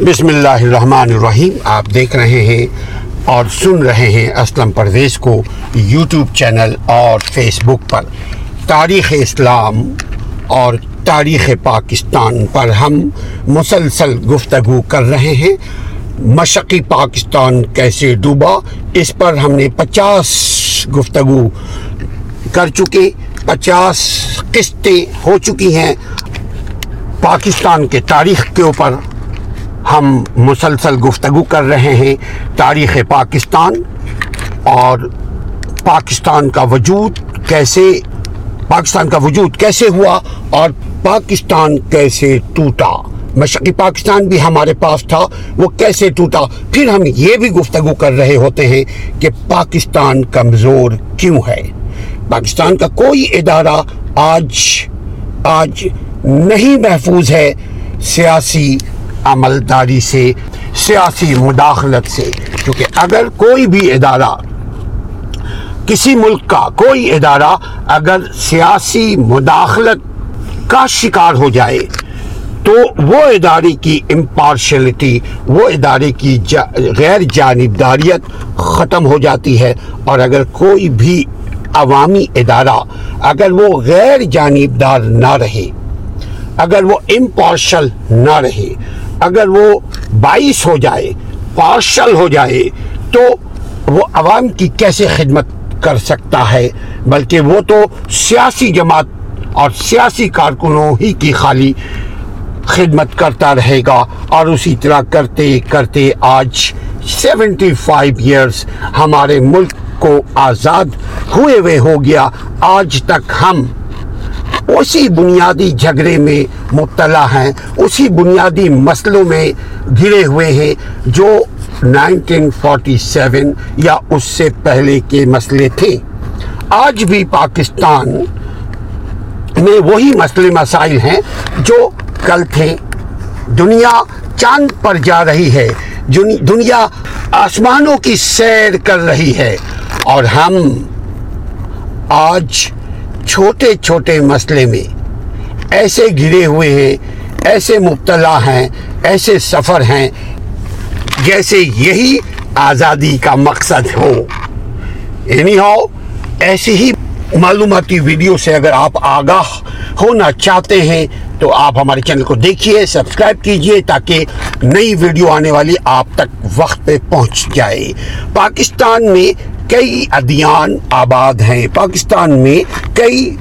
بسم اللہ الرحمن الرحیم۔ آپ دیکھ رہے ہیں اور سن رہے ہیں اسلم پرویز کو یوٹیوب چینل اور فیس بک پر۔ تاریخ اسلام اور تاریخ پاکستان پر ہم مسلسل گفتگو کر رہے ہیں۔ مشقی پاکستان کیسے ڈوبا؟ اس پر ہم نے پچاس گفتگو کر چکے۔ پچاس قسطیں ہو چکی ہیں۔ پاکستان کے تاریخ کے اوپر ہم مسلسل گفتگو کر رہے ہیں تاریخ پاکستان اور پاکستان کا وجود کیسے پاکستان کا وجود کیسے ہوا اور پاکستان کیسے ٹوٹا۔ مشرقی پاکستان بھی ہمارے پاس تھا، وہ کیسے ٹوٹا؟ پھر ہم یہ بھی گفتگو کر رہے ہوتے ہیں کہ پاکستان کمزور کیوں ہے۔ پاکستان کا کوئی ادارہ آج آج نہیں محفوظ ہے سیاسی عملداری سے، سیاسی مداخلت سے۔ کیونکہ اگر کوئی بھی ادارہ، کسی ملک کا کوئی ادارہ اگر سیاسی مداخلت کا شکار ہو جائے، تو وہ ادارے کی امپارشلٹی وہ ادارے کی جا غیر جانبداریت ختم ہو جاتی ہے۔ اور اگر کوئی بھی عوامی ادارہ اگر وہ غیر جانبدار نہ رہے، اگر وہ امپارشل نہ رہے اگر وہ باعث ہو جائے پارشل ہو جائے، تو وہ عوام کی کیسے خدمت کر سکتا ہے؟ بلکہ وہ تو سیاسی جماعت اور سیاسی کارکنوں ہی کی خالی خدمت کرتا رہے گا۔ اور اسی طرح کرتے کرتے آج سیونٹی فائیو ایئرس ہمارے ملک کو آزاد ہوئے ہوئے ہو گیا۔ آج تک ہم اسی بنیادی جھگڑے میں مبتلا ہیں، اسی بنیادی مسئلوں میں گرے ہوئے ہیں جو نائنٹین فورٹی سیون یا اس سے پہلے کے مسئلے تھے۔ آج بھی پاکستان میں وہی مسئلے مسائل ہیں جو کل تھے۔ دنیا چاند پر جا رہی ہے دنیا آسمانوں کی سیر کر رہی ہے۔ اور ہم آج چھوٹے چھوٹے مسئلے میں ایسے گرے ہوئے ہیں، ایسے مبتلا ہیں، ایسے سفر ہیں جیسے یہی آزادی کا مقصد ہو۔ اینی ہو ایسی ہی معلوماتی ویڈیو سے اگر آپ آگاہ ہونا چاہتے ہیں تو آپ ہمارے چینل کو دیکھیے، سبسکرائب کیجیے تاکہ نئی ویڈیو آنے والی آپ تک وقت پہ پہنچ جائے۔ پاکستان میں کئی ادیان آباد ہیں۔ پاکستان میں کئی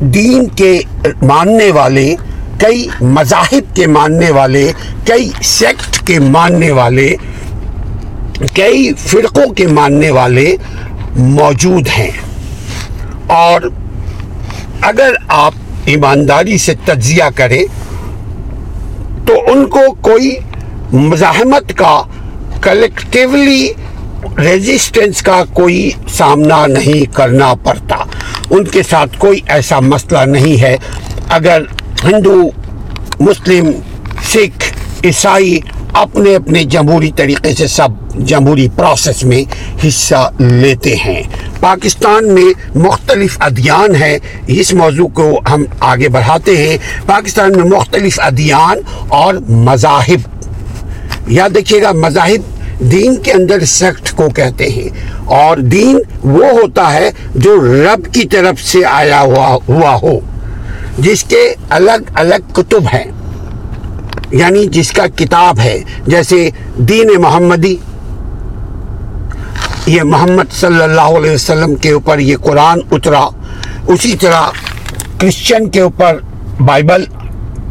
دین کے ماننے والے، کئی مذاہب کے ماننے والے، کئی سیکٹ کے ماننے والے، کئی فرقوں کے ماننے والے موجود ہیں۔ اور اگر آپ ایمانداری سے تجزیہ کریں، تو ان کو کوئی مزاحمت کا کلیکٹیولی ریزسٹنس کا کوئی سامنا نہیں کرنا پڑتا۔ ان کے ساتھ کوئی ایسا مسئلہ نہیں ہے۔ اگر ہندو، مسلم، سکھ، عیسائی اپنے اپنے جمہوری طریقے سے سب جمہوری پروسیس میں حصہ لیتے ہیں۔ پاکستان میں مختلف ادیان ہے اس موضوع کو ہم آگے بڑھاتے ہیں۔ پاکستان میں مختلف ادیان اور مذاہب۔ یا دیکھیے گا، مذاہب دین کے اندر سیکٹ کو کہتے ہیں۔ اور دین وہ ہوتا ہے جو رب کی طرف سے آیا ہوا ہوا ہو، جس کے الگ الگ کتب ہیں۔ یعنی جس کا کتاب ہے، جیسے دین محمدی۔ یہ محمد صلی اللہ علیہ وسلم کے اوپر یہ قرآن اترا، اسی طرح کرسچن کے اوپر بائبل۔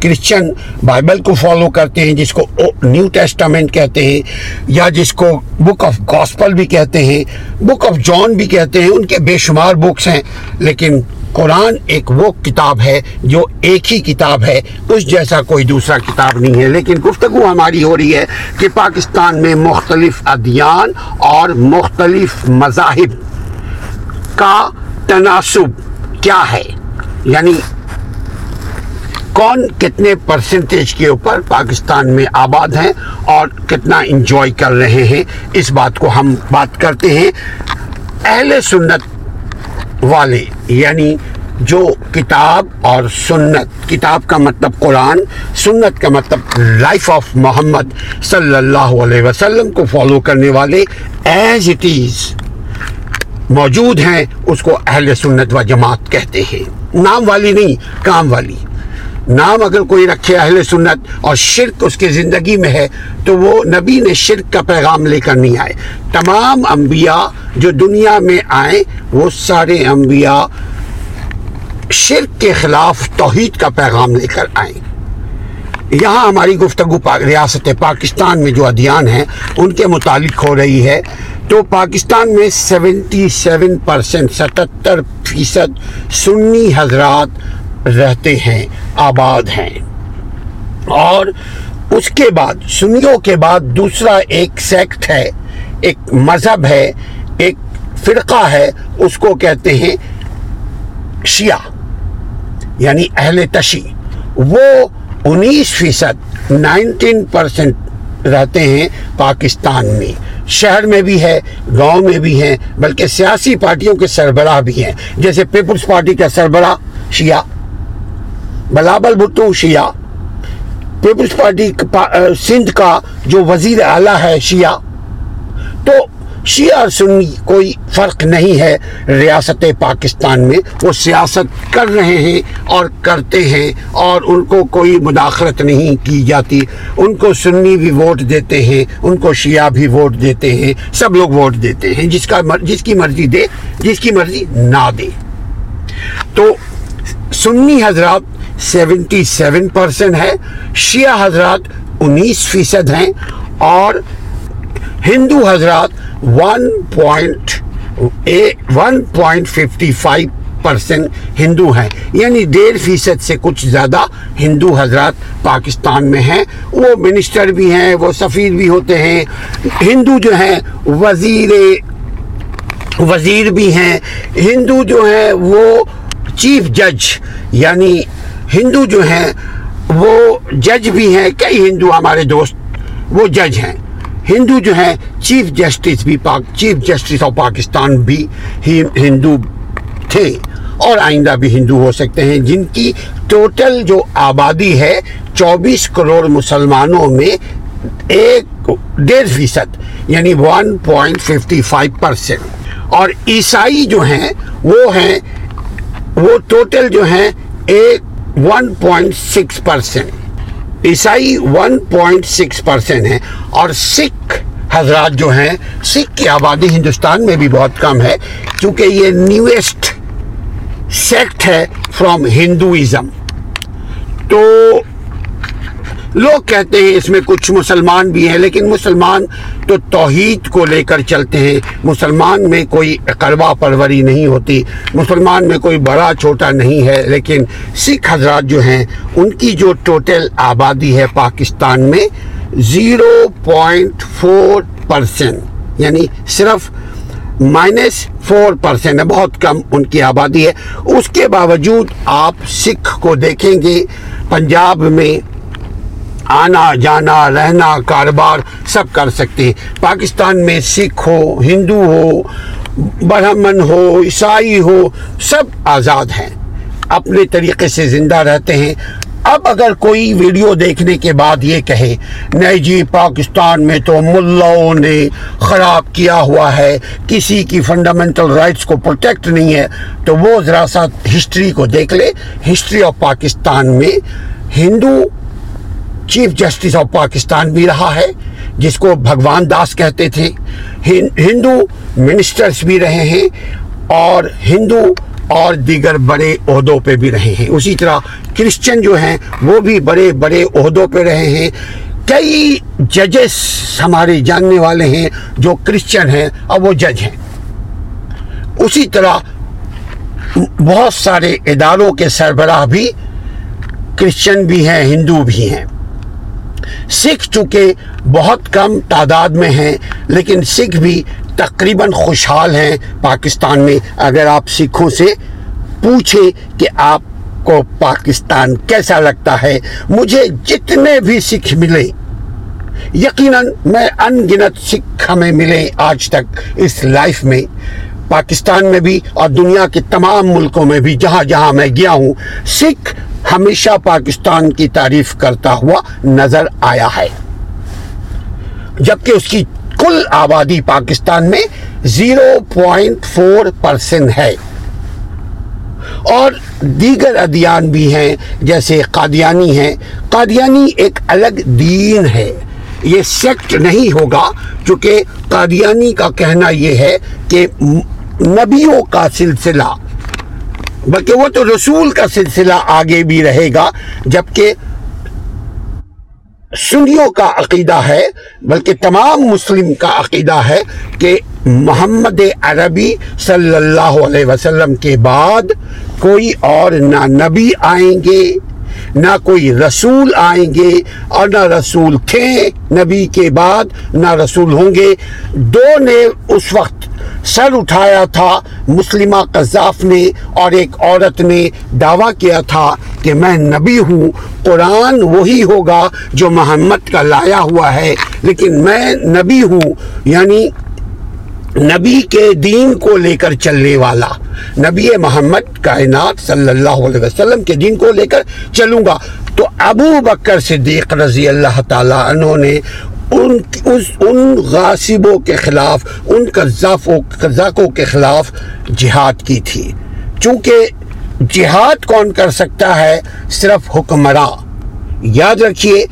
کرسچن بائبل کو فالو کرتے ہیں، جس کو نیو ٹیسٹامنٹ کہتے ہیں، یا جس کو بک آف گاسپل بھی کہتے ہیں، بک آف جان بھی کہتے ہیں، ان کے بے شمار بکس ہیں۔ لیکن قرآن ایک وہ کتاب ہے جو ایک ہی کتاب ہے، اس جیسا کوئی دوسرا کتاب نہیں ہے۔ لیکن گفتگو ہماری ہو رہی ہے کہ پاکستان میں مختلف ادیان اور مختلف مذاہب کا تناسب کیا ہے۔ یعنی کون کتنے پرسنٹیج کے اوپر پاکستان میں آباد ہیں اور کتنا انجوائے کر رہے ہیں؟ اس بات کو ہم بات کرتے ہیں۔ اہل سنت والے یعنی جو کتاب اور سنت، کتاب کا مطلب قرآن، سنت کا مطلب لائف آف محمد صلی اللہ علیہ وسلم کو فالو کرنے والے ایز اٹ از موجود ہیں، اس کو اہل سنت و جماعت کہتے ہیں۔ نام والی نہیں، کام والی۔ نام اگر کوئی رکھے اہل سنت اور شرک اس کی زندگی میں ہے، تو وہ نبی نے شرک کا پیغام لے کر نہیں آئے۔ تمام انبیاء جو دنیا میں آئیں، وہ سارے انبیاء شرک کے خلاف توحید کا پیغام لے کر آئیں۔ یہاں ہماری گفتگو ریاست پاکستان میں جو ادیان ہیں، ان کے متعلق ہو رہی ہے۔ تو پاکستان میں سیونٹی سیون پرسنٹ، ستتر فیصد سنی حضرات رہتے ہیں، آباد ہیں۔ اور اس کے بعد، سنیوں کے بعد دوسرا ایک سیکٹ ہے، ایک مذہب ہے، ایک فرقہ ہے، اس کو کہتے ہیں شیعہ یعنی اہل تشی وہ انیس فیصد، نائنٹین پرسنٹ رہتے ہیں پاکستان میں۔ شہر میں بھی ہے، گاؤں میں بھی ہیں، بلکہ سیاسی پارٹیوں کے سربراہ بھی ہیں۔ جیسے پیپلز پارٹی کا سربراہ شیعہ۔ بلابل بھٹو شیعہ، پیپلز پارٹی سندھ کا جو وزیر اعلیٰ ہے شیعہ، تو شیعہ اور سنی کوئی فرق نہیں ہے ریاست پاکستان میں۔ وہ سیاست کر رہے ہیں اور کرتے ہیں اور ان کو کوئی مداخلت نہیں کی جاتی۔ ان کو سنی بھی ووٹ دیتے ہیں، ان کو شیعہ بھی ووٹ دیتے ہیں، سب لوگ ووٹ دیتے ہیں۔ جس کا جس کی مرضی دے، جس کی مرضی نہ دے۔ تو سنی حضرات سیونٹی سیون پرسنٹ ہے۔ شیعہ حضرات انیس فیصد ہیں اور ہندو حضرات one point one point fifty five percent Hindu ہیں۔ یعنی ڈیڑھ فیصد سے کچھ زیادہ ہندو حضرات پاکستان میں ہیں۔ وہ منسٹر بھی ہیں، وہ سفیر بھی ہوتے ہیں۔ ہندو جو ہیں، وزیر وزیر بھی ہیں۔ ہندو جو ہیں، وہ چیف جج یعنی ہندو جو ہیں، وہ جج بھی ہیں، کئی ہندو ہمارے دوست، وہ جج ہیں۔ ہندو جو ہیں، چیف جسٹس بھی پاک، چیف جسٹس آف پاکستان بھی ہندو تھے۔ اور آئندہ بھی ہندو ہو سکتے ہیں۔ جن کی ٹوٹل جو آبادی ہے، چوبیس کروڑ مسلمانوں میں ایک ڈیڑھ فیصد یعنی one point fifty five percent اور عیسائی جو ہیں، وہ ہیں، وہ ٹوٹل جو ہیں، ایک ون پوائنٹ سکس پرسینٹ عیسائی ون پوائنٹ سکس پرسینٹ ہیں اور سکھ حضرات جو ہیں، سکھ کی آبادی ہندوستان میں بھی بہت کم ہے کیونکہ یہ نیویسٹ سیکٹ ہے فرام ہندوازم تو لوگ کہتے ہیں اس میں کچھ مسلمان بھی ہیں، لیکن مسلمان تو توحید کو لے کر چلتے ہیں۔ مسلمان میں کوئی قربہ پروری نہیں ہوتی، مسلمان میں کوئی بڑا چھوٹا نہیں ہے۔ لیکن سکھ حضرات جو ہیں، ان کی جو ٹوٹل آبادی ہے پاکستان میں زیرو پوائنٹ فور پرسنٹ یعنی صرف مائنس فور پرسنٹ ہے، بہت کم ان کی آبادی ہے۔ اس کے باوجود آپ سکھ کو دیکھیں گے، پنجاب میں آنا جانا، رہنا، کاروبار سب کر سکتے ہیں۔ پاکستان میں سکھ ہو، ہندو ہو، برہمن ہو، عیسائی ہو، سب آزاد ہیں۔ اپنے طریقے سے زندہ رہتے ہیں۔ اب اگر کوئی ویڈیو دیکھنے کے بعد یہ کہے، نہیں جی پاکستان میں تو ملاؤں نے خراب کیا ہوا ہے، کسی کی فنڈامنٹل رائٹس کو پروٹیکٹ نہیں ہے، تو وہ ذرا سا ہسٹری کو دیکھ لے۔ ہسٹری آف پاکستان میں Hindu chief justice of Pakistan بھی رہا ہے، جس کو بھگوان داس کہتے تھے۔ ہندو منسٹرز بھی رہے ہیں اور ہندو اور دیگر بڑے عہدوں پہ بھی رہے ہیں۔ اسی طرح کرسچن جو ہیں، وہ بھی بڑے بڑے عہدوں پہ رہے ہیں۔ کئی ججز ہمارے جاننے والے ہیں جو کرسچن ہیں اور وہ جج ہیں۔ اسی طرح بہت سارے اداروں کے سربراہ بھی کرسچن بھی ہیں، ہندو بھی ہیں۔ سکھ چونکہ بہت کم تعداد میں ہیں، لیکن سکھ بھی تقریباً خوشحال ہیں پاکستان میں۔ اگر آپ سکھوں سے پوچھیں کہ آپ کو پاکستان کیسا لگتا ہے، مجھے جتنے بھی سکھ ملے، یقیناً میں ان گنت سکھ ہمیں ملے آج تک اس لائف میں۔ پاکستان میں بھی اور دنیا کے تمام ملکوں میں بھی، جہاں جہاں میں گیا ہوں، سکھ ہمیشہ پاکستان کی تعریف کرتا ہوا نظر آیا ہے۔ جبکہ اس کی کل آبادی پاکستان میں زیرو پوائنٹ فور پرسنٹ ہے۔ اور دیگر ادیان بھی ہیں، جیسے قادیانی ہیں۔ قادیانی ایک الگ دین ہے۔ یہ سیکٹ نہیں ہوگا، چونکہ قادیانی کا کہنا یہ ہے کہ نبیوں کا سلسلہ بلکہ وہ تو رسول کا سلسلہ آگے بھی رہے گا، جبکہ سنیوں کا عقیدہ ہے، بلکہ تمام مسلم کا عقیدہ ہے کہ محمد عربی صلی اللہ علیہ وسلم کے بعد کوئی اور نہ نبی آئیں گے۔ نہ کوئی رسول آئیں گے اور نہ رسول تھے نبی کے بعد، نہ رسول ہوں گے۔ دو نے اس وقت سر اٹھایا تھا، مسلمہ قذاف نے اور ایک عورت نے دعویٰ کیا تھا کہ میں نبی ہوں، قرآن وہی ہوگا جو محمد کا لایا ہوا ہے۔ لیکن میں نبی ہوں یعنی نبی کے دین کو لے کر چلنے والا۔ نبی محمد کائنات صلی اللہ علیہ وسلم کے دین کو لے کر چلوں گا۔ تو ابو بکر صدیق رضی اللہ تعالیٰ عنہ نے ان اس ان غاسبوں کے خلاف، ان قذافوں قذاقوں کے خلاف جہاد کی تھی۔ چونکہ جہاد کون کر سکتا ہے؟ صرف حکمراں۔ یاد رکھیے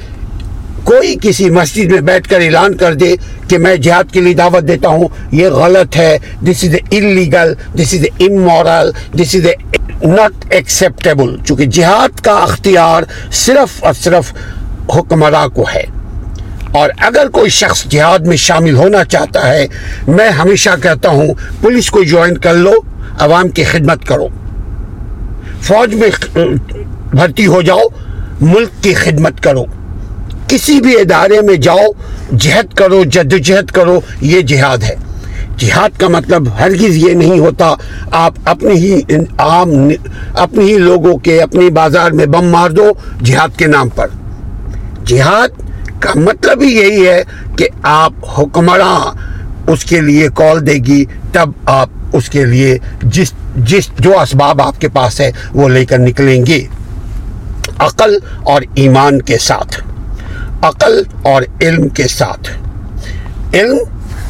کوئی کسی مسجد میں بیٹھ کر اعلان کر دے کہ میں جہاد کے لیے دعوت دیتا ہوں، یہ غلط ہے this is a illegal this is a immoral this is a not acceptable چونکہ جہاد کا اختیار صرف اور صرف حکمراں کو ہے۔ اور اگر کوئی شخص جہاد میں شامل ہونا چاہتا ہے، میں ہمیشہ کہتا ہوں، پولیس کو جوائن کر لو، عوام کی خدمت کرو۔ فوج میں بھرتی ہو جاؤ، ملک کی خدمت کرو۔ کسی بھی ادارے میں جاؤ، جہد کرو، جد جہد کرو، یہ جہاد ہے۔ جہاد کا مطلب ہرگز یہ نہیں ہوتا، آپ اپنی ہی عام اپنی ہی لوگوں کے اپنی بازار میں بم مار دو جہاد کے نام پر۔ جہاد کا مطلب ہی یہی ہے کہ آپ حکمراں اس کے لیے کال دے گی، تب آپ اس کے لیے جس جس جو اسباب آپ کے پاس ہے وہ لے کر نکلیں گے۔ عقل اور ایمان کے ساتھ۔ عقل اور علم کے ساتھ۔ علم،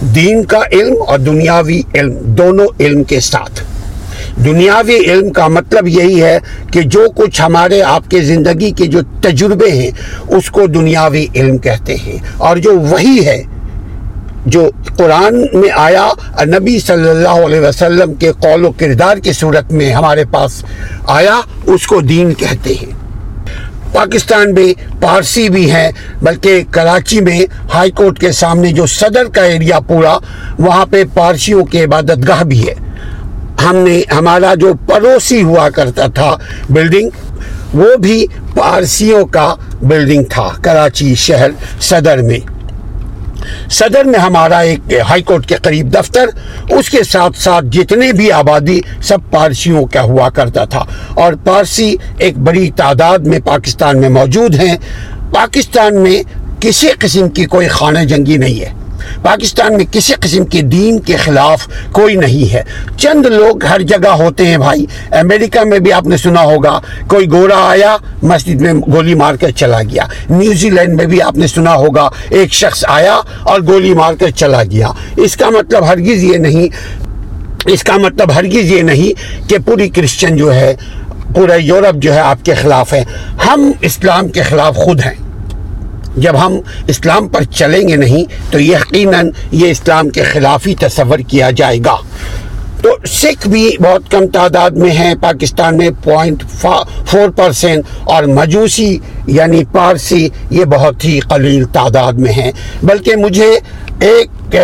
دین کا علم اور دنیاوی علم، دونوں علم کے ساتھ۔ دنیاوی علم کا مطلب یہی ہے کہ جو کچھ ہمارے آپ کے زندگی کے جو تجربے ہیں، اس کو دنیاوی علم کہتے ہیں۔ اور جو وہی ہے، جو قرآن میں آیا نبی صلی اللہ علیہ وسلم کے قول و کردار کی صورت میں ہمارے پاس آیا، اس کو دین کہتے ہیں۔ پاکستان میں پارسی بھی ہیں بلکہ کراچی میں ہائی کورٹ کے سامنے جو صدر کا ایریا پورا، وہاں پہ پارسیوں کے عبادت گاہ بھی ہے۔ ہم نے، ہمارا جو پڑوسی ہوا کرتا تھا بلڈنگ وہ بھی پارسیوں کا بلڈنگ تھا، کراچی شہر صدر میں۔ صدر میں ہمارا ایک ہائی کورٹ کے قریب دفتر، اس کے ساتھ ساتھ جتنے بھی آبادی سب پارسیوں کا ہوا کرتا تھا۔ اور پارسی ایک بڑی تعداد میں پاکستان میں موجود ہیں۔ پاکستان میں کسی قسم کی کوئی خانہ جنگی نہیں ہے۔ پاکستان میں کسی قسم کے دین کے خلاف کوئی نہیں ہے۔ چند لوگ ہر جگہ ہوتے ہیں بھائی۔ امریکہ میں بھی آپ نے سنا ہوگا، کوئی گورا آیا، مسجد میں گولی مار کر چلا گیا۔ نیوزی لینڈ میں بھی آپ نے سنا ہوگا، ایک شخص آیا اور گولی مار کر چلا گیا۔ اس کا مطلب ہرگز یہ نہیں، اس کا مطلب ہرگز یہ نہیں کہ پوری کرسچن جو ہے، پورا یورپ جو ہے آپ کے خلاف ہے۔ ہم اسلام کے خلاف خود ہیں۔ جب ہم اسلام پر چلیں گے نہیں تو یقیناً یہ اسلام کے خلاف ہی تصور کیا جائے گا۔ تو سکھ بھی بہت کم تعداد میں ہیں، پاکستان میں پوائنٹ فور پرسینٹ اور مجوسی یعنی پارسی یہ بہت ہی قلیل تعداد میں ہیں۔ بلکہ مجھے ایک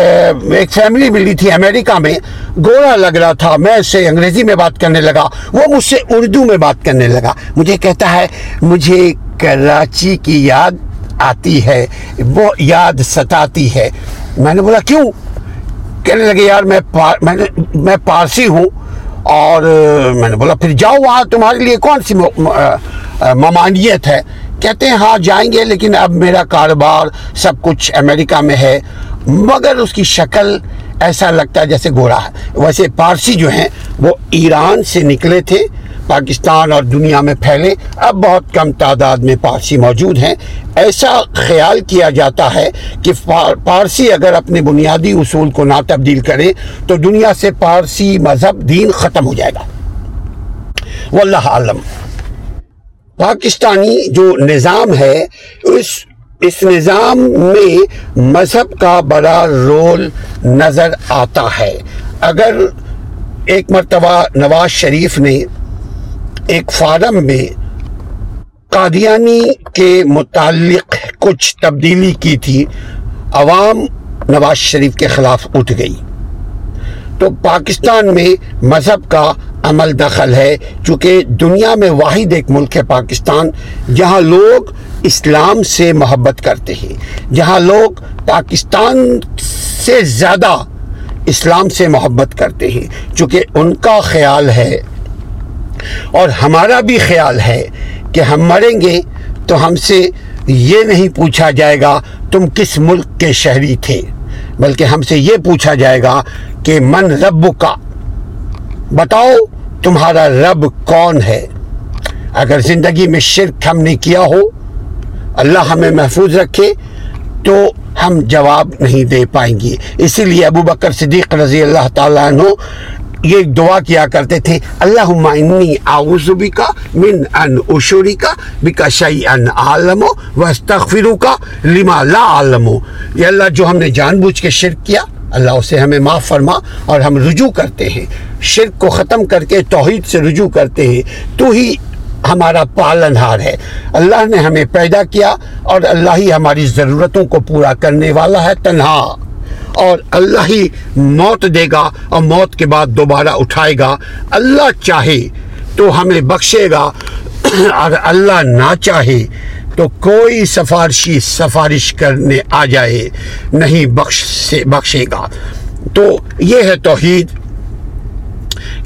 ایک فیملی ملی تھی امریکہ میں، گورا لگ رہا تھا۔ میں اس سے انگریزی میں بات کرنے لگا، وہ مجھ سے اردو میں بات کرنے لگا۔ مجھے کہتا ہے، مجھے کراچی کی یاد آتی ہے، وہ یاد ستاتی ہے۔ میں نے بولا، کیوں؟ کہنے لگے، یار، میں میں پارسی ہوں اور میں نے بولا، پھر جاؤ وہاں، تمہارے لیے کون سی ممانیت ہے؟ کہتے ہیں ہاں جائیں گے، لیکن اب میرا کاروبار سب کچھ امریکہ میں ہے۔ مگر اس کی شکل ایسا لگتا ہے جیسے گورا ہے۔ ویسے پارسی جو ہیں، وہ ایران سے نکلے تھے، پاکستان اور دنیا میں پھیلے۔ اب بہت کم تعداد میں پارسی موجود ہیں۔ ایسا خیال کیا جاتا ہے کہ پارسی اگر اپنے بنیادی اصول کو نہ تبدیل کرے، تو دنیا سے پارسی مذہب دین ختم ہو جائے گا۔ واللہ عالم۔ پاکستانی جو نظام ہے، اس اس نظام میں مذہب کا بڑا رول نظر آتا ہے۔ اگر ایک مرتبہ نواز شریف نے ایک فارم میں قادیانی کے متعلق کچھ تبدیلی کی تھی، عوام نواز شریف کے خلاف اٹھ گئی۔ تو پاکستان میں مذہب کا عمل دخل ہے، چونکہ دنیا میں واحد ایک ملک ہے پاکستان، جہاں لوگ اسلام سے محبت کرتے ہیں۔ جہاں لوگ پاکستان سے زیادہ اسلام سے محبت کرتے ہیں، چونکہ ان کا خیال ہے اور ہمارا بھی خیال ہے کہ ہم مریں گے تو ہم سے یہ نہیں پوچھا جائے گا تم کس ملک کے شہری تھے، بلکہ ہم سے یہ پوچھا جائے گا کہ من رب کا بتاؤ تمہارا رب کون ہے؟ اگر زندگی میں شرک ہم نے کیا ہو اللہ ہمیں محفوظ رکھے تو ہم جواب نہیں دے پائیں گے۔ اسی لیے ابو بکر صدیق رضی اللہ تعالیٰ عنہ یہ دعا کیا کرتے تھے، اللہم انی اعوذ بکا من ان اشوری کا بکا شیئن عالمو واستغفرو کا لما لا عالمو یہ اللہ، جو ہم نے جان بوجھ کے شرک کیا، اللہ اسے ہمیں معاف فرما اور ہم رجوع کرتے ہیں۔ شرک کو ختم کر کے توحید سے رجوع کرتے ہیں۔ تو ہی ہمارا پالن ہار ہے۔ اللہ نے ہمیں پیدا کیا اور اللہ ہی ہماری ضرورتوں کو پورا کرنے والا ہے تنہا۔ اور اللہ ہی موت دے گا اور موت کے بعد دوبارہ اٹھائے گا۔ اللہ چاہے تو ہمیں بخشے گا۔ اور اللہ نہ چاہے تو کوئی سفارشی سفارش کرنے آ جائے، نہیں بخش سے بخشے گا۔ تو یہ ہے توحید۔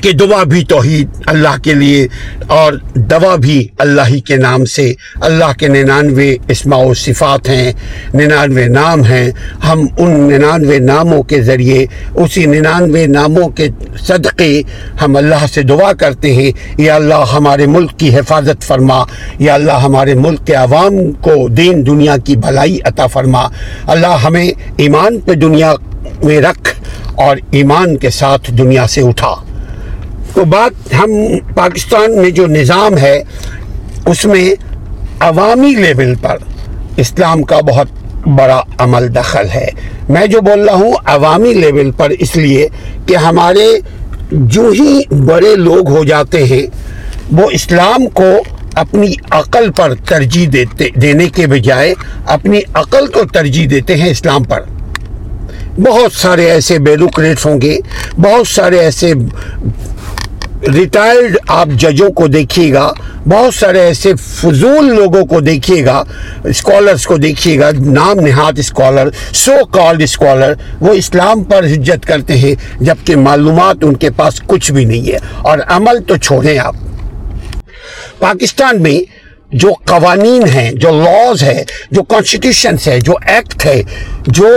کہ دعا بھی توحید اللہ کے لیے اور دوا بھی اللہ ہی کے نام سے۔ اللہ کے ننانوے اسماع و صفات ہیں، ننانوے نام ہیں۔ ہم ان ننانوے ناموں کے ذریعے، اسی ننانوے ناموں کے صدقے ہم اللہ سے دعا کرتے ہیں۔ یا اللہ ہمارے ملک کی حفاظت فرما، یا اللہ ہمارے ملک کے عوام کو دین دنیا کی بھلائی عطا فرما۔ اللہ ہمیں ایمان پہ دنیا میں رکھ اور ایمان کے ساتھ دنیا سے اٹھا۔ تو بات ہم پاکستان میں جو نظام ہے، اس میں عوامی لیول پر اسلام کا بہت بڑا عمل دخل ہے۔ میں جو بول رہا ہوں، عوامی لیول پر اس لیے کہ ہمارے جو ہی بڑے لوگ ہو جاتے ہیں، وہ اسلام کو اپنی عقل پر ترجیح دیتے، دینے کے بجائے اپنی عقل کو ترجیح دیتے ہیں اسلام پر۔ بہت سارے ایسے بیروکریٹس ہوں گے، بہت سارے ایسے ریٹائرڈ آپ ججوں کو دیکھیے گا۔ بہت سارے ایسے فضول لوگوں کو دیکھیے گا اسکالرس کو دیکھیے گا، نام نہاد اسکالر سو کالڈ اسکالر وہ اسلام پر حجت کرتے ہیں، جبکہ معلومات ان کے پاس کچھ بھی نہیں ہے۔ اور عمل تو چھوڑیں آپ۔ پاکستان میں جو قوانین ہیں، جو لاز ہے جو کانسٹیٹیوشنس ہے جو ایکٹ ہے جو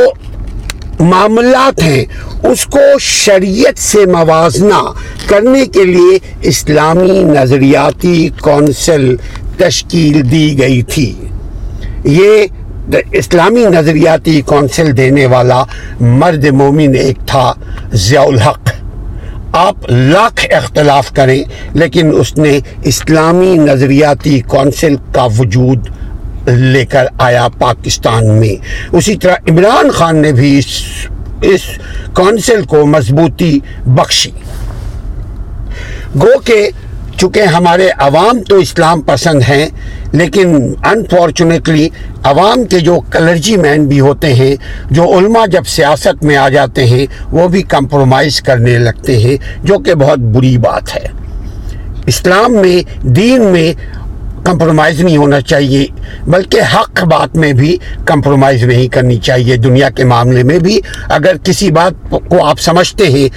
معاملات ہیں، اس کو شریعت سے موازنہ کرنے کے لیے اسلامی نظریاتی کونسل تشکیل دی گئی تھی۔ یہ اسلامی نظریاتی کونسل دینے والا مرد مومن ایک تھا، ضیاء الحق۔ آپ لاکھ اختلاف کریں، لیکن اس نے اسلامی نظریاتی کونسل کا وجود لے کر آیا پاکستان میں۔ اسی طرح عمران خان نے بھی اس اس کونسل کو مضبوطی بخشی۔ گو کہ چونکہ ہمارے عوام تو اسلام پسند ہیں، لیکن انفارچونیٹلی عوام کے جو کلرجی مین بھی ہوتے ہیں، جو علماء جب سیاست میں آ جاتے ہیں، وہ بھی کمپرومائز کرنے لگتے ہیں، جو کہ بہت بری بات ہے۔ اسلام میں، دین میں کمپرومائز نہیں ہونا چاہیے، بلکہ حق بات میں بھی کمپرومائز نہیں کرنی چاہیے۔ دنیا کے معاملے میں بھی اگر کسی بات کو آپ سمجھتے ہیں،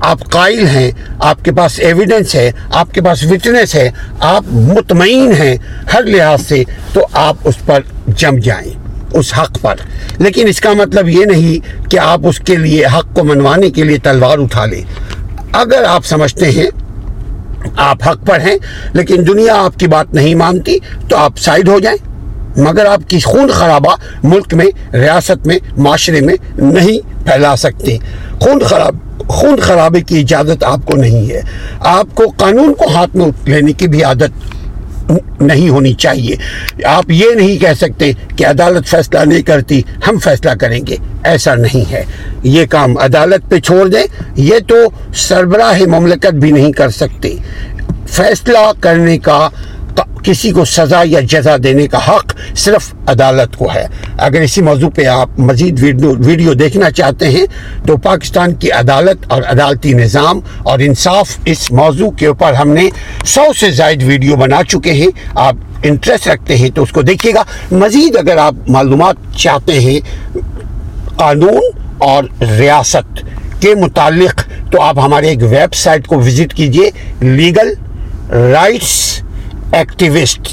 آپ قائل ہیں، آپ کے پاس ایویڈنس ہے، آپ کے پاس وٹنس ہے، آپ مطمئن ہیں ہر لحاظ سے، تو آپ اس پر جم جائیں، اس حق پر۔ لیکن اس کا مطلب یہ نہیں کہ آپ اس کے لیے حق کو منوانے کے لیے تلوار اٹھا لیں۔ اگر آپ سمجھتے ہیں آپ حق پر ہیں، لیکن دنیا آپ کی بات نہیں مانتی، تو آپ سائڈ ہو جائیں۔ مگر آپ کی خون خرابہ ملک میں، ریاست میں، معاشرے میں نہیں پھیلا سکتے خون خراب، خون خرابے کی اجازت آپ کو نہیں ہے۔ آپ کو قانون کو ہاتھ میں لینے کی بھی عادت نہیں ہونی چاہیے۔ آپ یہ نہیں کہہ سکتے کہ عدالت فیصلہ نہیں کرتی، ہم فیصلہ کریں گے۔ ایسا نہیں ہے۔ یہ کام عدالت پہ چھوڑ دیں، یہ تو سربراہ مملکت بھی نہیں کر سکتے۔ فیصلہ کرنے کا کسی کو سزا یا جزا دینے کا حق صرف عدالت کو ہے۔ اگر اسی موضوع پہ آپ مزید ویڈیو دیکھنا چاہتے ہیں تو پاکستان کی عدالت اور عدالتی نظام اور انصاف اس موضوع کے اوپر ہم نے سو سے زائد ویڈیو بنا چکے ہیں۔ آپ انٹرسٹ رکھتے ہیں تو اس کو دیکھیے گا۔ مزید اگر آپ معلومات چاہتے ہیں، قانون اور ریاست کے متعلق تو آپ ہمارے ایک ویب سائٹ کو وزٹ کیجیے۔ لیگل رائٹس ایکٹیوسٹ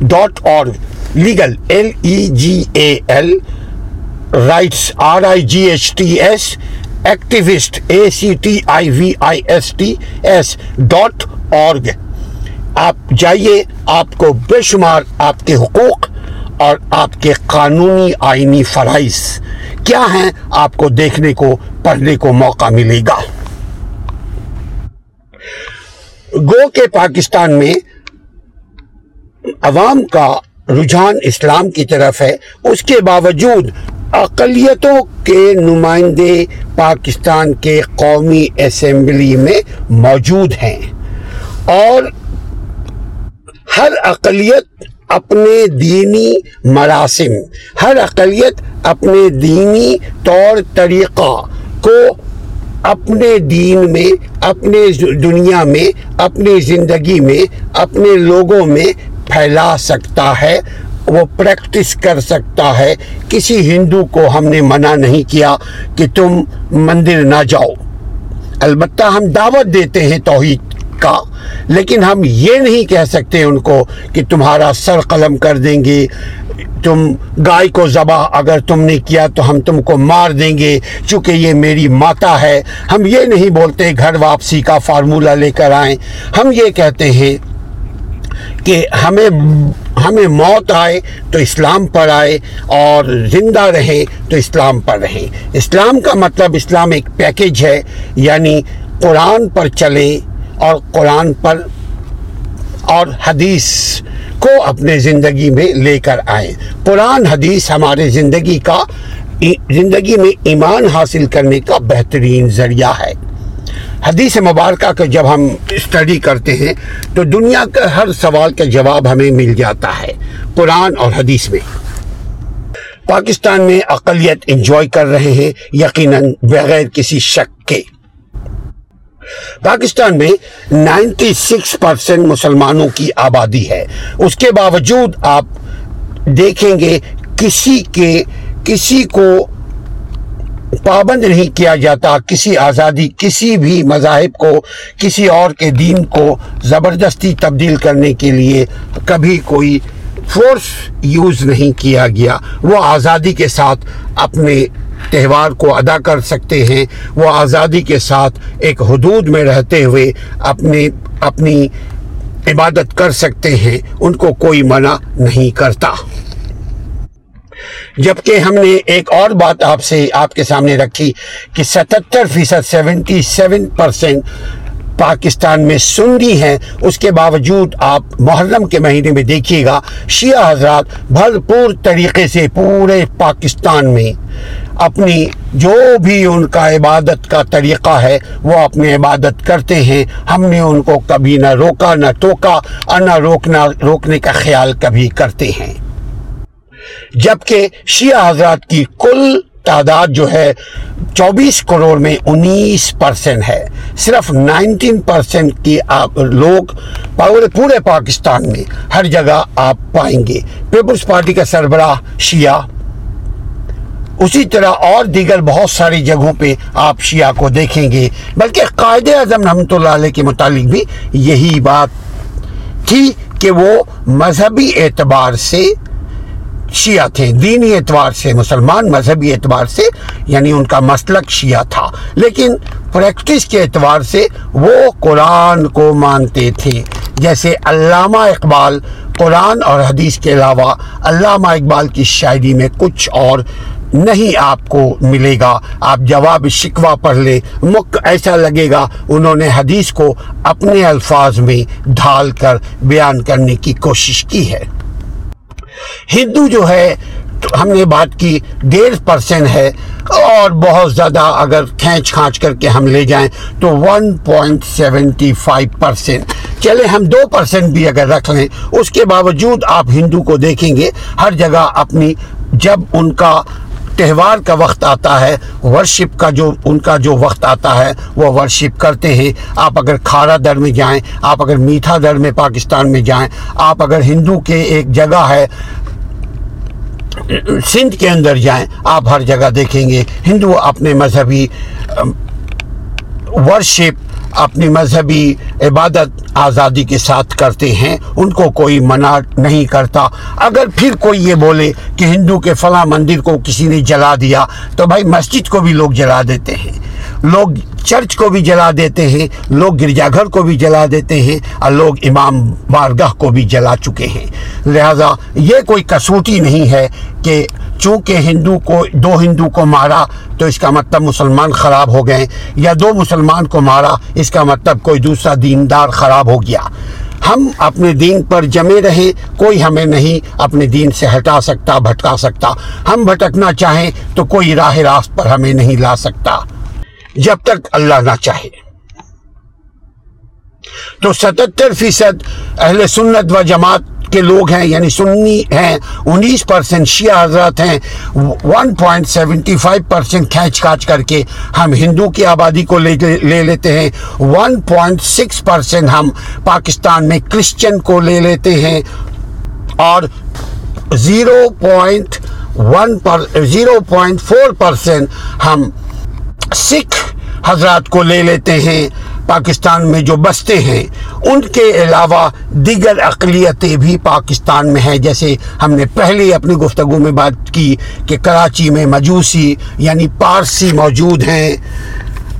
ڈاٹ اور legal L E G A L rights R I G H T S activist A C T I V I S T S dot org آپ جائیے، آپ کو بے شمار آپ کے حقوق اور آپ کے قانونی آئینی فرائض کیا ہیں، آپ کو دیکھنے کو، پڑھنے کو موقع ملے گا۔ گو کے پاکستان میں عوام کا رجحان اسلام کی طرف ہے، اس کے باوجود اقلیتوں کے نمائندے پاکستان کے قومی اسمبلی میں موجود ہیں۔ اور ہر اقلیت اپنے دینی مراسم، ہر اقلیت اپنے دینی طور طریقہ کو اپنے دین میں، اپنے دنیا میں، اپنی زندگی میں، اپنے لوگوں میں پھیلا سکتا ہے، وہ پریکٹس کر سکتا ہے۔ کسی ہندو کو ہم نے منع نہیں کیا کہ تم مندر نہ جاؤ۔ البتہ ہم دعوت دیتے ہیں توحید کا، لیکن ہم یہ نہیں کہہ سکتے ان کو کہ تمہارا سر قلم کر دیں گے۔ تم گائے کو ذبح اگر تم نے کیا تو ہم تم کو مار دیں گے۔ چونکہ یہ میری ماتا ہے۔ ہم یہ نہیں بولتے گھر واپسی کا فارمولہ لے کر آئیں۔ ہم یہ کہتے ہیں کہ ہمیں ہمیں موت آئے تو اسلام پر آئے اور زندہ رہے تو اسلام پر رہیں۔ اسلام کا مطلب اسلام ایک پیکج ہے یعنی قرآن پر چلے اور قرآن پر اور حدیث کو اپنے زندگی میں لے کر آئیں۔ قرآن، حدیث ہمارے زندگی کا، زندگی میں ایمان حاصل کرنے کا بہترین ذریعہ ہے۔ حدیث مبارکہ کا جب ہم اسٹڈی کرتے ہیں تو دنیا کا ہر سوال کا جواب ہمیں مل جاتا ہے قرآن اور حدیث میں۔ پاکستان میں اقلیت انجوائے کر رہے ہیں، یقیناً بغیر کسی شک کے۔ پاکستان میں نائنٹی سکس پرسنٹ مسلمانوں کی آبادی ہے۔ اس کے باوجود آپ دیکھیں گے کسی کے، کسی کو پابند نہیں کیا جاتا، کسی آزادی، کسی بھی مذاہب کو، کسی اور کے دین کو زبردستی تبدیل کرنے کے لیے کبھی کوئی فورس یوز نہیں کیا گیا۔ وہ آزادی کے ساتھ اپنے تہوار کو ادا کر سکتے ہیں۔ وہ آزادی کے ساتھ ایک حدود میں رہتے ہوئے اپنے، اپنی عبادت کر سکتے ہیں۔ ان کو کوئی منع نہیں کرتا۔ جبکہ ہم نے ایک اور بات آپ سے آپ کے سامنے رکھی کہ ستتر فیصد سیونٹی سیون پرسنٹ پاکستان میں سنی ہیں۔ اس کے باوجود آپ محرم کے مہینے میں دیکھیے گا شیعہ حضرات بھرپور طریقے سے پورے پاکستان میں اپنی جو بھی ان کا عبادت کا طریقہ ہے وہ اپنی عبادت کرتے ہیں۔ ہم نے ان کو کبھی نہ روکا نہ ٹوکا، اور نہ روکنا، روکنے کا خیال کبھی کرتے ہیں۔ جبکہ شیعہ حضرات کی کل تعداد جو ہے چوبیس کروڑ میں انیس پرسنٹ ہے۔ صرف نائنٹین پرسنٹ کی آپ لوگ پورے پاکستان میں ہر جگہ آپ پائیں گے۔ پیپلز پارٹی کا سربراہ شیعہ۔ اسی طرح اور دیگر بہت ساری جگہوں پہ آپ شیعہ کو دیکھیں گے۔ بلکہ قائد اعظم رحمۃ اللہ علیہ کے متعلق بھی یہی بات تھی کہ وہ مذہبی اعتبار سے شیعہ تھے، دینی اعتبار سے، مسلمان مذہبی اعتبار سے یعنی ان کا مسلک شیعہ تھا۔ لیکن پریکٹس کے اعتبار سے وہ قرآن کو مانتے تھے۔ جیسے علامہ اقبال، قرآن اور حدیث کے علاوہ علامہ اقبال کی شاعری میں کچھ اور نہیں آپ کو ملے گا۔ آپ جواب شکوہ پڑھ لے، مک ایسا لگے گا، انہوں نے حدیث کو اپنے الفاظ میں ڈھال کر بیان کرنے کی کوشش کی ہے۔ ہندو جو ہے، ہم نے بات کی، ڈیڑھ پرسنٹ ہے۔ اور بہت زیادہ اگر کھینچ کھانچ کر کے ہم لے جائیں تو one point seventy five percent چلے، ہم دو پرسینٹ بھی اگر رکھ لیں، اس کے باوجود آپ ہندو کو دیکھیں گے، ہر جگہ اپنی، جب ان کا تہوار کا وقت آتا ہے ورشپ کا جو، ان کا جو وقت آتا ہے، وہ ورشپ کرتے ہیں۔ آپ اگر کھارا در میں جائیں، آپ اگر میٹھا در میں پاکستان میں جائیں، آپ اگر ہندو کے ایک جگہ ہے، سندھ کے اندر جائیں، آپ ہر جگہ دیکھیں گے۔ ہندو اپنے مذہبی ورشپ اپنی مذہبی عبادت آزادی کے ساتھ کرتے ہیں، ان کو کوئی منع نہیں کرتا۔ اگر پھر کوئی یہ بولے کہ ہندو کے فلاں مندر کو کسی نے جلا دیا، تو بھائی مسجد کو بھی لوگ جلا دیتے ہیں۔ لوگ چرچ کو بھی جلا دیتے ہیں، لوگ گرجا گھر کو بھی جلا دیتے ہیں اور لوگ امام بارگاہ کو بھی جلا چکے ہیں۔ لہذا یہ کوئی کسوٹی نہیں ہے کہ چونکہ ہندو کو، دو ہندو کو مارا تو اس کا مطلب مسلمان خراب ہو گئے، یا دو مسلمان کو مارا اس کا مطلب کوئی دوسرا دیندار خراب ہو گیا۔ ہم اپنے دین پر جمے رہیں کوئی ہمیں نہیں اپنے دین سے ہٹا سکتا، بھٹکا سکتا۔ ہم بھٹکنا چاہیں تو کوئی راہ راست پر ہمیں نہیں لا سکتا۔ جب تک اللہ نہ چاہے۔ تو ستتر فیصد اہل سنت و جماعت کے لوگ ہیں یعنی سنی ہیں، انیس پرسنٹ شیعہ حضرات ہیں one point seventy five percent کھینچ کھانچ کر کے ہم ہندو کی آبادی کو لے لے لیتے ہیں ون پوائنٹ سکس پرسنٹ ہم پاکستان میں کرسچن کو لے لیتے ہیں اور زیرو پوائنٹ ون پر زیرو پوائنٹ فور پرسنٹ ہم سکھ حضرات کو لے لیتے ہیں، پاکستان میں جو بستے ہیں، ان کے علاوہ دیگر اقلیتیں بھی پاکستان میں ہیں۔ جیسے ہم نے پہلے اپنی گفتگو میں بات کی کہ کراچی میں مجوسی یعنی پارسی موجود ہیں،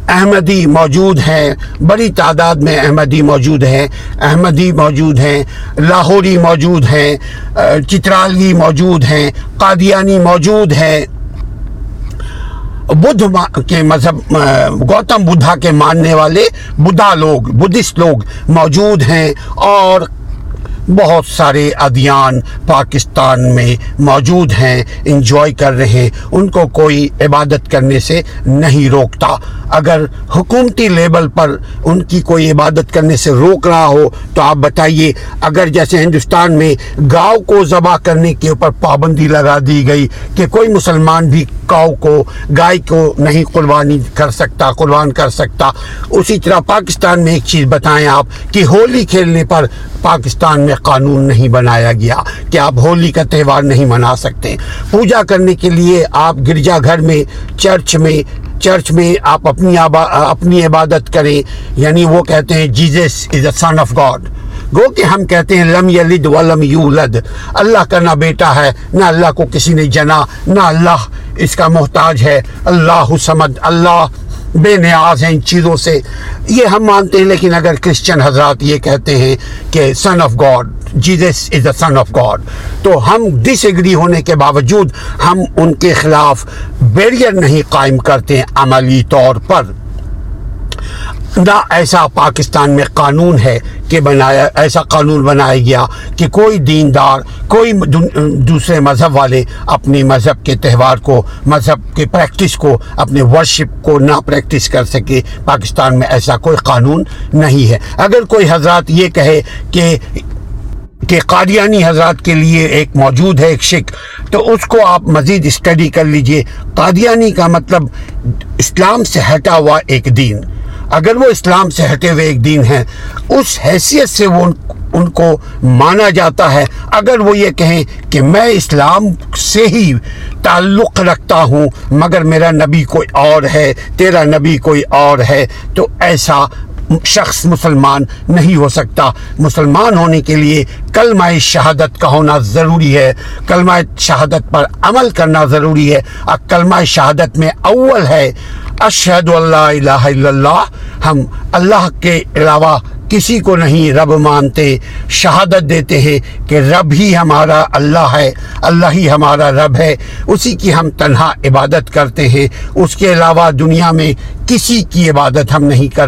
احمدی موجود ہیں، بڑی تعداد میں احمدی موجود ہیں، احمدی موجود ہیں، لاہوری موجود ہیں چترالی موجود ہیں، قادیانی موجود ہیں۔ بدھ کے مذہب گوتم بدھا کے ماننے والے بدھا لوگ، بدھسٹ لوگ موجود ہیں اور بہت سارے ادیان پاکستان میں موجود ہیں، انجوائے کر رہے ہیں۔ ان کو کوئی عبادت کرنے سے نہیں روکتا۔ اگر حکومتی لیبل پر ان کی کوئی عبادت کرنے سے روک رہا ہو تو آپ بتائیے، اگر جیسے ہندوستان میں گاؤں کو ذبح کرنے کے اوپر پابندی لگا دی گئی کہ کوئی مسلمان بھی کاؤ کو، گائے کو نہیں قربانی کر سکتا، قربان کر سکتا۔ اسی طرح پاکستان میں ایک چیز بتائیں آپ کہ ہولی کھیلنے پر پاکستان میں قانون نہیں بنایا گیا۔ کہ آپ ہولی کا تہوار نہیں منا سکتے؟ پوجا کرنے کے لیے آپ گرجا گھر میں، چرچ میں چرچ میں آپ اپنی اپنی عبادت کریں۔ یعنی وہ کہتے ہیں Jesus is a son of God. گو کہ ہم کہتے ہیں لم یلد ولم یولد۔ اللہ کا نہ بیٹا ہے، نہ اللہ کو کسی نے جنا، نہ اللہ اس کا محتاج ہے۔ اللہ سمد، اللہ بے نیاز ہیں ان چیزوں سے۔ یہ ہم مانتے ہیں، لیکن اگر کرسچن حضرات یہ کہتے ہیں کہ son of God Jesus is the son of God تو ہم ڈس ایگری ہونے کے باوجود ہم ان کے خلاف بیریئر نہیں قائم کرتے ہیں عملی طور پر۔ نہ ایسا پاکستان میں قانون ہے کہ بنایا، ایسا قانون بنایا گیا کہ کوئی دیندار، کوئی دوسرے مذہب والے اپنی مذہب کے تہوار کو، مذہب کے پریکٹس کو، اپنے ورشپ کو نہ پریکٹس کر سکے۔ پاکستان میں ایسا کوئی قانون نہیں ہے۔ اگر کوئی حضرات یہ کہے کہ کہ قادیانی حضرات کے لیے ایک موجود ہے، ایک شک تو اس کو آپ مزید اسٹڈی کر لیجیے۔ قادیانی کا مطلب اسلام سے ہٹا ہوا ایک دین۔ اگر وہ اسلام سے ہٹے ہوئے ایک دین ہیں، اس حیثیت سے وہ ان کو مانا جاتا ہے۔ اگر وہ یہ کہیں کہ میں اسلام سے ہی تعلق رکھتا ہوں، مگر میرا نبی کوئی اور ہے، تیرا نبی کوئی اور ہے، تو ایسا شخص مسلمان نہیں ہو سکتا۔ مسلمان ہونے کے لیے کلمہ شہادت کا ہونا ضروری ہے۔ کلمہ شہادت پر عمل کرنا ضروری ہے۔ اور کلمہ شہادت میں اول ہے۔ اشہد اللہ الہ الا اللہ ہم اللہ کے علاوہ کسی کو نہیں رب مانتے، شہادت دیتے ہیں کہ رب ہی ہمارا اللہ ہے، اللہ ہی ہمارا رب ہے۔ اسی کی ہم تنہا عبادت کرتے ہیں۔ اس کے علاوہ دنیا میں کسی کی عبادت ہم نہیں کر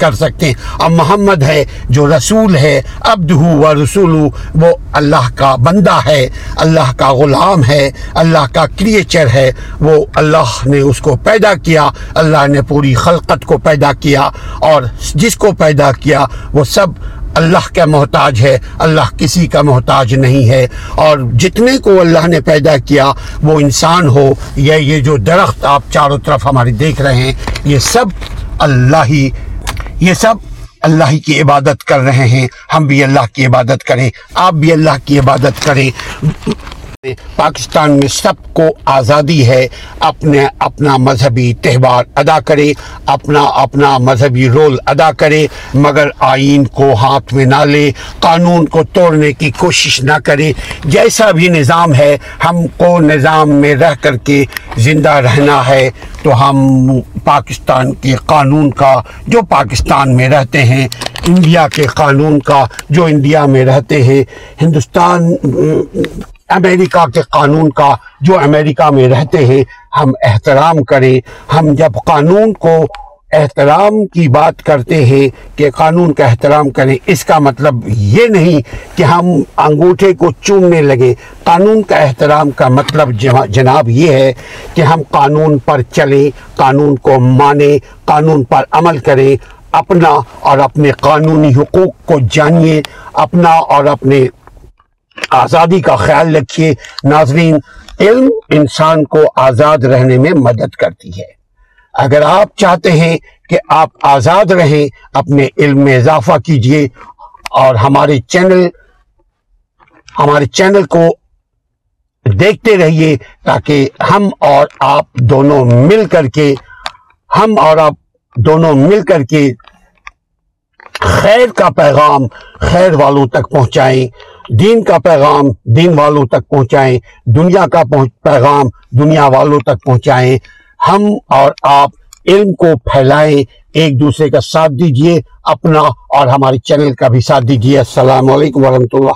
کر سکتے۔ اب محمد ہے جو رسول ہے عبد ہو و رسول وہ اللہ کا بندہ ہے، اللہ کا غلام ہے، اللہ کا کریچر ہے۔ وہ اللہ نے اس کو پیدا کیا، اللہ نے پوری خلقت کو پیدا کیا اور جس کو پیدا کیا وہ سب اللہ کا محتاج ہے، اللہ کسی کا محتاج نہیں ہے۔ اور جتنے کو اللہ نے پیدا کیا، وہ انسان ہو، یا یہ جو درخت آپ چاروں طرف ہماری دیکھ رہے ہیں، یہ سب اللہ ہی، یہ سب اللہ ہی کی عبادت کر رہے ہیں۔ ہم بھی اللہ کی عبادت کریں، آپ بھی اللہ کی عبادت کریں۔ پاکستان میں سب کو آزادی ہے، اپنے اپنا مذہبی تہوار ادا کرے اپنا اپنا مذہبی رول ادا کرے مگر آئین کو ہاتھ میں نہ لے قانون کو توڑنے کی کوشش نہ کرے جیسا بھی نظام ہے، ہم کو نظام میں رہ کر کے زندہ رہنا ہے۔ تو ہم پاکستان کے قانون کا، جو پاکستان میں رہتے ہیں، انڈیا کے قانون کا، جو انڈیا میں رہتے ہیں، ہندوستان امریکہ کے قانون کا جو امریکہ میں رہتے ہیں، ہم احترام کریں۔ ہم جب قانون کو احترام کی بات کرتے ہیں کہ قانون کا احترام کریں، اس کا مطلب یہ نہیں کہ ہم انگوٹھے کو چومنے لگے۔ قانون کا احترام کا مطلب جناب یہ ہے کہ ہم قانون پر چلیں، قانون کو مانیں، قانون پر عمل کریں۔ اپنا اور اپنے قانونی حقوق کو جانیے، اپنا اور اپنے آزادی کا خیال رکھیے، ناظرین، علم انسان کو آزاد رہنے میں مدد کرتی ہے۔ اگر آپ چاہتے ہیں کہ آپ آزاد رہیں، اپنے علم میں اضافہ کیجیے اور ہمارے چینل ہمارے چینل کو دیکھتے رہیے تاکہ ہم اور آپ دونوں مل کر کے، ہم اور آپ دونوں مل کر کے خیر کا پیغام خیر والوں تک پہنچائیں، دین کا پیغام دین والوں تک پہنچائیں، دنیا کا پیغام دنیا والوں تک پہنچائیں۔ ہم اور آپ علم کو پھیلائیں، ایک دوسرے کا ساتھ دیجیے، اپنا اور ہمارے چینل کا بھی ساتھ دیجیے۔ السلام علیکم ورحمۃ اللہ۔